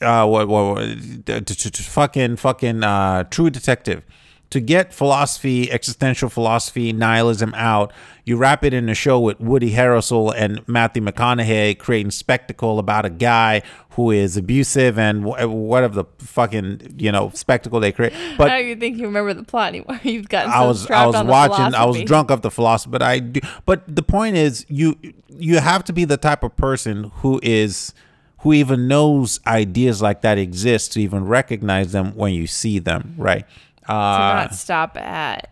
uh, what what, what fucking fucking uh, True Detective. To get philosophy, existential philosophy, nihilism out, you wrap it in a show with Woody Harrelson and Matthew McConaughey creating spectacle about a guy who is abusive and wh- eh, whatever the fucking you know spectacle they create. But I don't even think you remember the plot anymore. You've gotten I was I was watching. I was drunk off the philosophy, but I do. But the point is, you you have to be the type of person who is who even knows ideas like that exist to even recognize them when you see them, right? To Uh, not stop at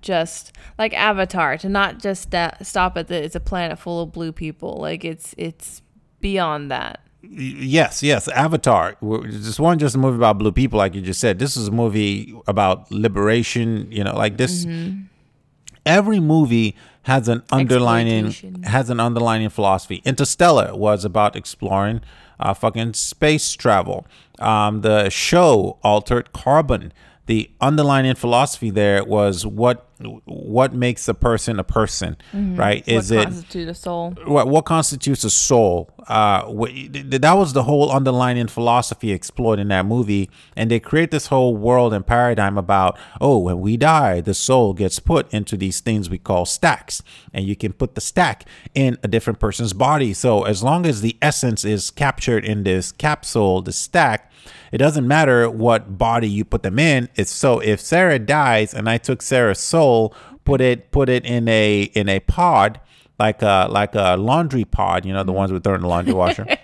just like Avatar. To not just stop at the it's a planet full of blue people. Like it's it's beyond that. yes, yes. Avatar. This one just a movie about blue people, like you just said. This is a movie about liberation. You know, like this. Every movie has an underlining has an underlining philosophy. Interstellar was about exploring uh, fucking space travel. Um, the show Altered Carbon. The underlying philosophy there was what what makes a person a person, right? Is what it constitutes a soul? what what constitutes a soul? Uh, that was the whole underlying philosophy explored in that movie, and they create this whole world and paradigm about oh, when we die, the soul gets put into these things we call stacks, and you can put the stack in a different person's body. So as long as the essence is captured in this capsule, the stack. It doesn't matter what body you put them in. It's so if Sarah dies and I took Sarah's soul, put it put it in a in a pod, like a like a laundry pod, you know, the ones we throw in the laundry washer.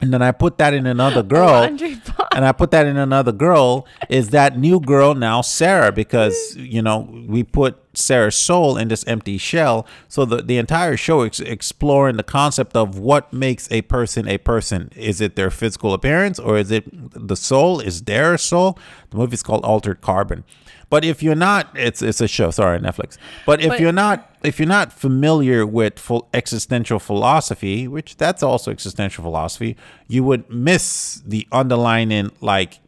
and then I put that in another girl, and I put that in another girl, is that new girl now Sarah? Because you know we put Sarah's soul in this empty shell. So the the entire show is exploring the concept of what makes a person a person. Is it their physical appearance, or is it the soul? Is their soul? The movie's called Altered Carbon. But if you're not, it's it's a show. Sorry, Netflix. But if But- you're not if you're not familiar with full existential philosophy, which that's also existential philosophy, you would miss the underlying like.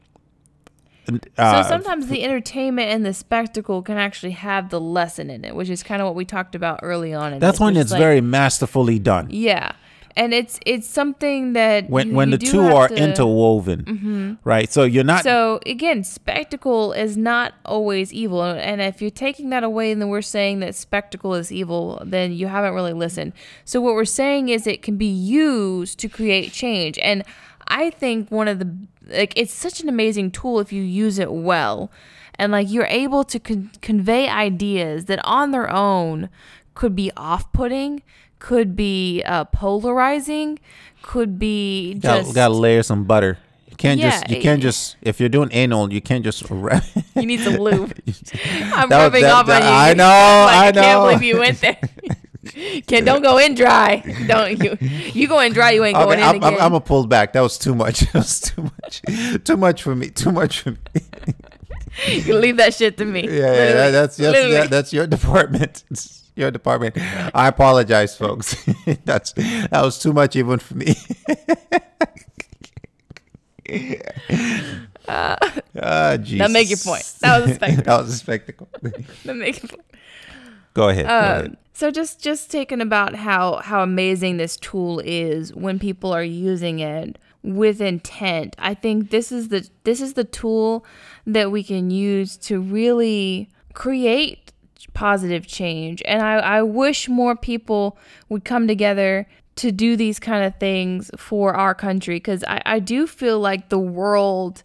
Uh, so sometimes the entertainment and the spectacle can actually have the lesson in it, which is kind of what we talked about early on. In that's this, when it's like- very masterfully done. yeah, and it's it's something that When you- when you the two are to- Mm-hmm. interwoven, right? So you're not. So again, spectacle is not always evil, and if you're taking that away, then we're saying that spectacle is evil. Then you haven't really listened. So what we're saying is it can be used to create change, and I think one of the like it's such an amazing tool if you use it well, and like you're able to con- convey ideas that on their own could be off-putting, could be uh, polarizing, could be Got, just got to layer some butter. You can't just you can't just if you're doing anal, you can't just. ra- You need some lube. I'm That rubbing that- off that- on you. I know, Like, I I can't believe you went there. Can don't go in dry. Don't you? You go in dry, you ain't going in I'm, again. I'm, a pull back. That was too much. That was too much. Too much for me. Too much for me. you leave that shit to me. Yeah, yeah that, that's that's, that, that's your department. Your department. I apologize, folks. that's that was too much even for me. Ah, Jesus. Now make your point. That was a spectacle. that was a spectacle. Me make it- Go ahead. go Um, ahead. so just just taking about how how amazing this tool is when people are using it with intent. I think this is the this is the tool that we can use to really create positive change. And I, I wish more people would come together to do these kind of things for our country because I, I do feel like the world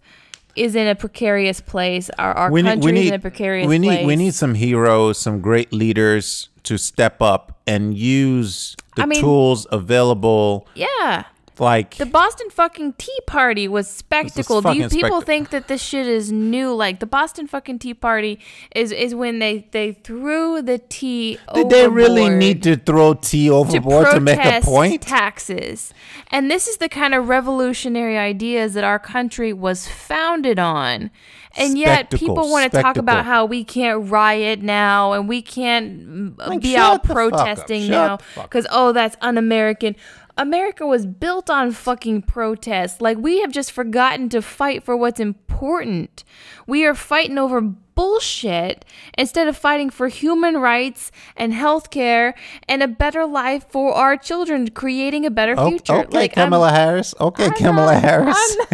is in a precarious place. Our, our country is in a precarious we need place. we need some heroes, some great leaders to step up and use the I mean- tools available. yeah. Like The Boston fucking Tea Party was spectacle. Do you people spectac- think that this shit is new? Like the Boston fucking Tea Party is is when they they threw the tea. did they really need to throw tea to overboard to, make a protest point? taxes? And this is the kind of revolutionary ideas that our country was founded on. And yet Spectacle, people want to talk about how we can't riot now and we can't mm, Like, be out the fuck up. protesting now the fuck up. because oh that's un-American. America was built on fucking protest. Like we have just forgotten to fight for what's important. We are fighting over bullshit instead of fighting for human rights and healthcare and a better life for our children, creating a better future. Okay, like I'm- Kamala Harris. Okay, I'm Kamala not- Harris.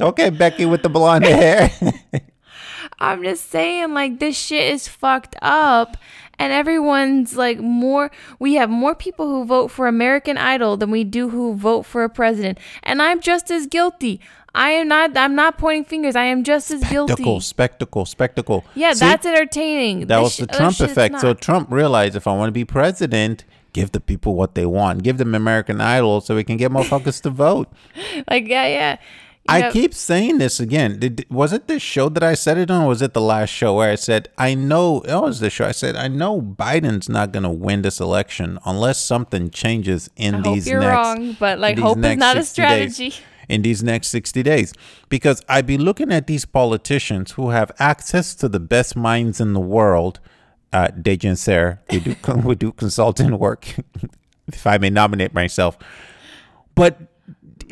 Okay, Becky with the blonde hair. I'm just saying, like, this shit is fucked up. And everyone's like, more, we have more people who vote for American Idol than we do who vote for a president. And I'm just as guilty. I am not, I'm not pointing fingers. I am just as guilty. spectacle, spectacle, spectacle. Yeah, See, that's entertaining. that This was the other Trump effect. So. Trump realized if I want to be president, give the people what they want. Give them American Idol so we can get more motherfuckers to vote. like, yeah, yeah. I know, keep saying this again. Did, was it this show that I said it on? Or was it the last show where I said I know? It was the show. I said I know Biden's not going to win this election unless something changes in I these you're next. wrong, but, like, hope is not a 60 days. strategy. in these next 60 days because I be looking at these politicians who have access to the best minds in the world. Uh, Deji and Sarah, we do we do consulting work. if I may nominate myself, but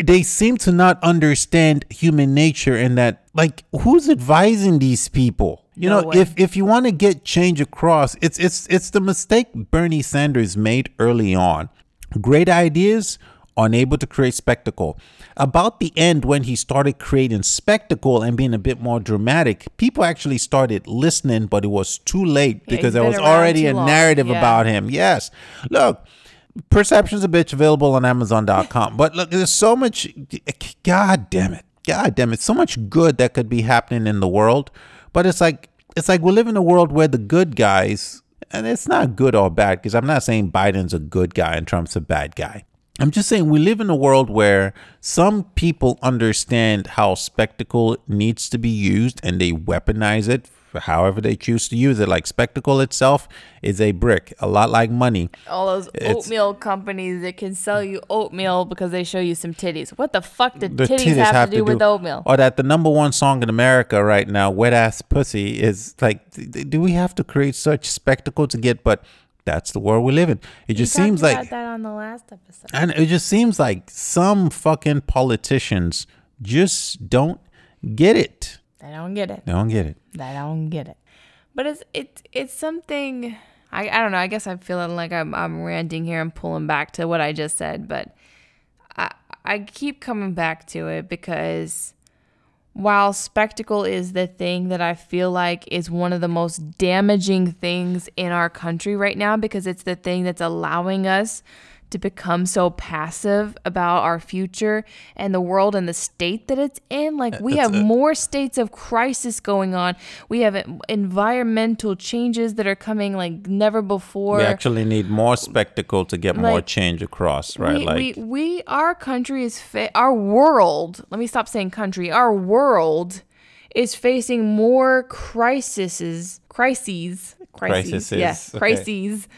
they seem to not understand human nature and that like who's advising these people you No know way. if if you want to get change across it's it's it's the mistake bernie sanders made early on great ideas unable to create spectacle about the end when he started creating spectacle and being a bit more dramatic people actually started listening but it was too late Yeah, because there was already a long. narrative Yeah. about him yes look Perception's a bitch available on Amazon.com. But look, there's so much. God damn it. God damn it. So much good that could be happening in the world. But it's like, it's like we live in a world where the good guys, and it's not good or bad because I'm not saying Biden's a good guy and Trump's a bad guy. I'm just saying we live in a world where some people understand how spectacle needs to be used and they weaponize it however they choose to use it. Like spectacle itself is a brick, a lot like money. All those It's- oatmeal companies that can sell you oatmeal because they show you some titties. What the fuck did The titties, have, to do with oatmeal? Or that the number one song in America right now, "Wet Ass Pussy," is like, th- th- do we have to create such spectacle to get? But that's the world we live in. It just We seems like about that on the last episode. And it just seems like some fucking politicians just don't get it. I don't get it. They don't get it. I don't get it. But it's it's it's something I, I don't know. I guess I'm feeling like I'm I'm ranting here and pulling back to what I just said, but I I keep coming back to it because while spectacle is the thing that I feel like is one of the most damaging things in our country right now because it's the thing that's allowing us to become so passive about our future and the world and the state that it's in. Like, we have more states of crisis going on. We have environmental changes that are coming like never before. We actually need more spectacle to get more change across, right? we, like we, we our country is fa- our world let me stop saying country our world is facing more crises crises crises Crises, yes okay. crises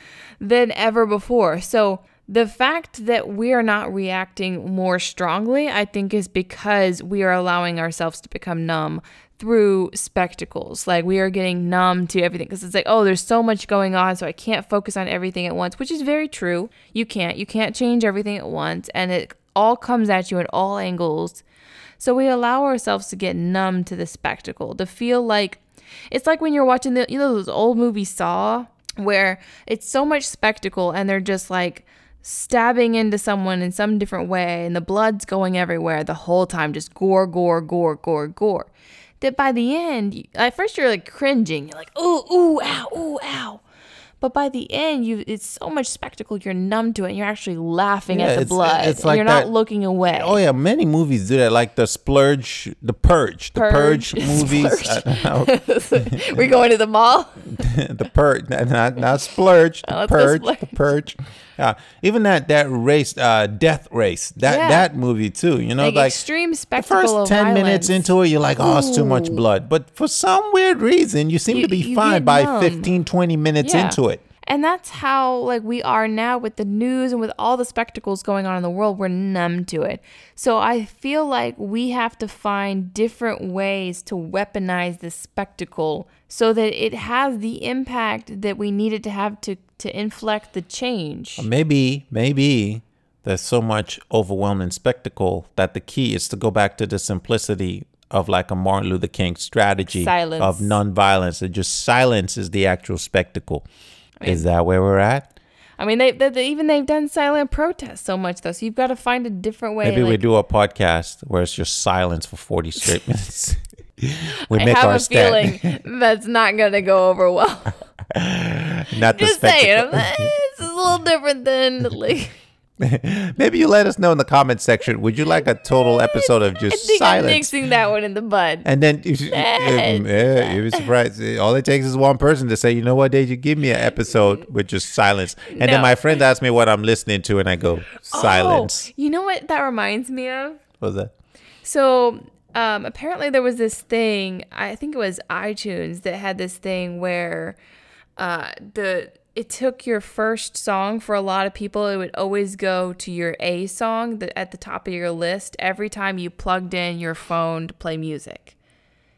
than ever before so the fact that we are not reacting more strongly i think is because we are allowing ourselves to become numb through spectacles. Like we are getting numb to everything because it's like oh there's so much going on so i can't focus on everything at once which is very true. You can't. You can't change everything at once and it all comes at you at all angles. So we allow ourselves to get numb to the spectacle to feel like it's like when you're watching the you know those old movies saw where it's so much spectacle and they're just like stabbing into someone in some different way and the blood's going everywhere the whole time just gore gore gore gore gore. That by the end you- at first you're like cringing. You're like ooh ooh ow ooh ow. But by the end you it's so much spectacle. You're numb to it. And you're actually laughing Yeah, at the it's- blood. it's like you're not looking away. Oh yeah, many movies do that, like the splurge, the purge, the purge, Purge. movies. I we're going to the mall? The purge, not not splurge, the Oh, purge, the purge. Yeah, even that that race, uh, death race, that Yeah. that movie too. You know, like, like, extreme the spectacle first of ten minutes into it, you're like, oh, it's too much blood. But for some weird reason, you seem You- to be fine by numb. 15, 20 minutes Yeah. into it. And that's how like we are now with the news and with all the spectacles going on in the world, we're numb to it. So I feel like we have to find different ways to weaponize this spectacle so that it has the impact that we need it to have to to inflect the change. Maybe, maybe there's so much overwhelming spectacle that the key is to go back to the simplicity of like a Martin Luther King strategy Silence. of nonviolence. And just silence is the actual spectacle. is that where we're at? I mean, they, they, they even they've done silent protests so much though. So you've got to find a different way. Maybe we do a podcast where it's just silence for 40 straight minutes. we I make have our a stand. feeling that's not gonna go over well. Not the Just saying, spectacle. I'm- it's a little different than like. Maybe you let us know in the comment section. Would you like a total episode of I just think I'm silence? mixing that one in the bud. And then you should- yeah, you'd be surprised. All it takes is one person to say, "You know what, Did you give me an episode with just silence?" And No. then my friend asks me what I'm listening to, and I go, "Silence." Oh, you know what that reminds me of? What was that? So um, apparently there was this thing. I think it was iTunes that had this thing where uh, the it took your first song for a lot of people. It would always go to your A song that at the top of your list every time you plugged in your phone to play music.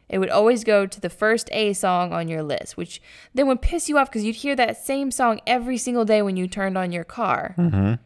It would always go to the first A song on your list, which then would piss you off because you'd hear that same song every single day when you turned on your car.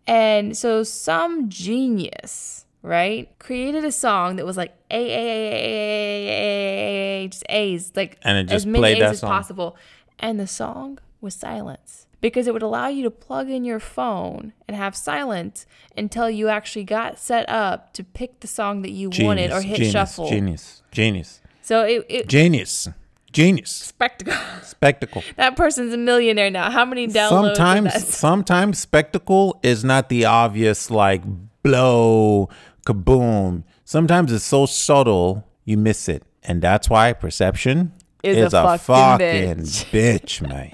And so some genius, right, created a song that was like A A A A A A A just A's, like And it just as many played A's as song. possible. And the song was silence because it would allow you to plug in your phone and have silence until you actually got set up to pick the song that you wanted or hit genius, shuffle. Genius, genius, So it, it genius, genius. spectacle. Spectacle. that person's a millionaire now. How many downloads? Sometimes, sometimes spectacle is not the obvious like blow, kaboom. Sometimes it's so subtle you miss it, and that's why perception Is is, a a, fucking bitch. bitch, man.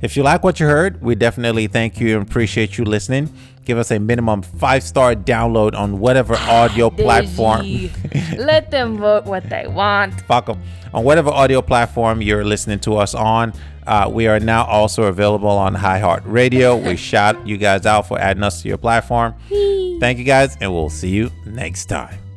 If you like what you heard, we definitely thank you and appreciate you listening. Give us a minimum five star download on whatever audio platform. Let them vote what they want. Fuck 'em. On whatever audio platform you're listening to us on, uh, we are now also available on iHeartRadio. We shout you guys out for adding us to your platform. Thank you guys, and we'll see you next time.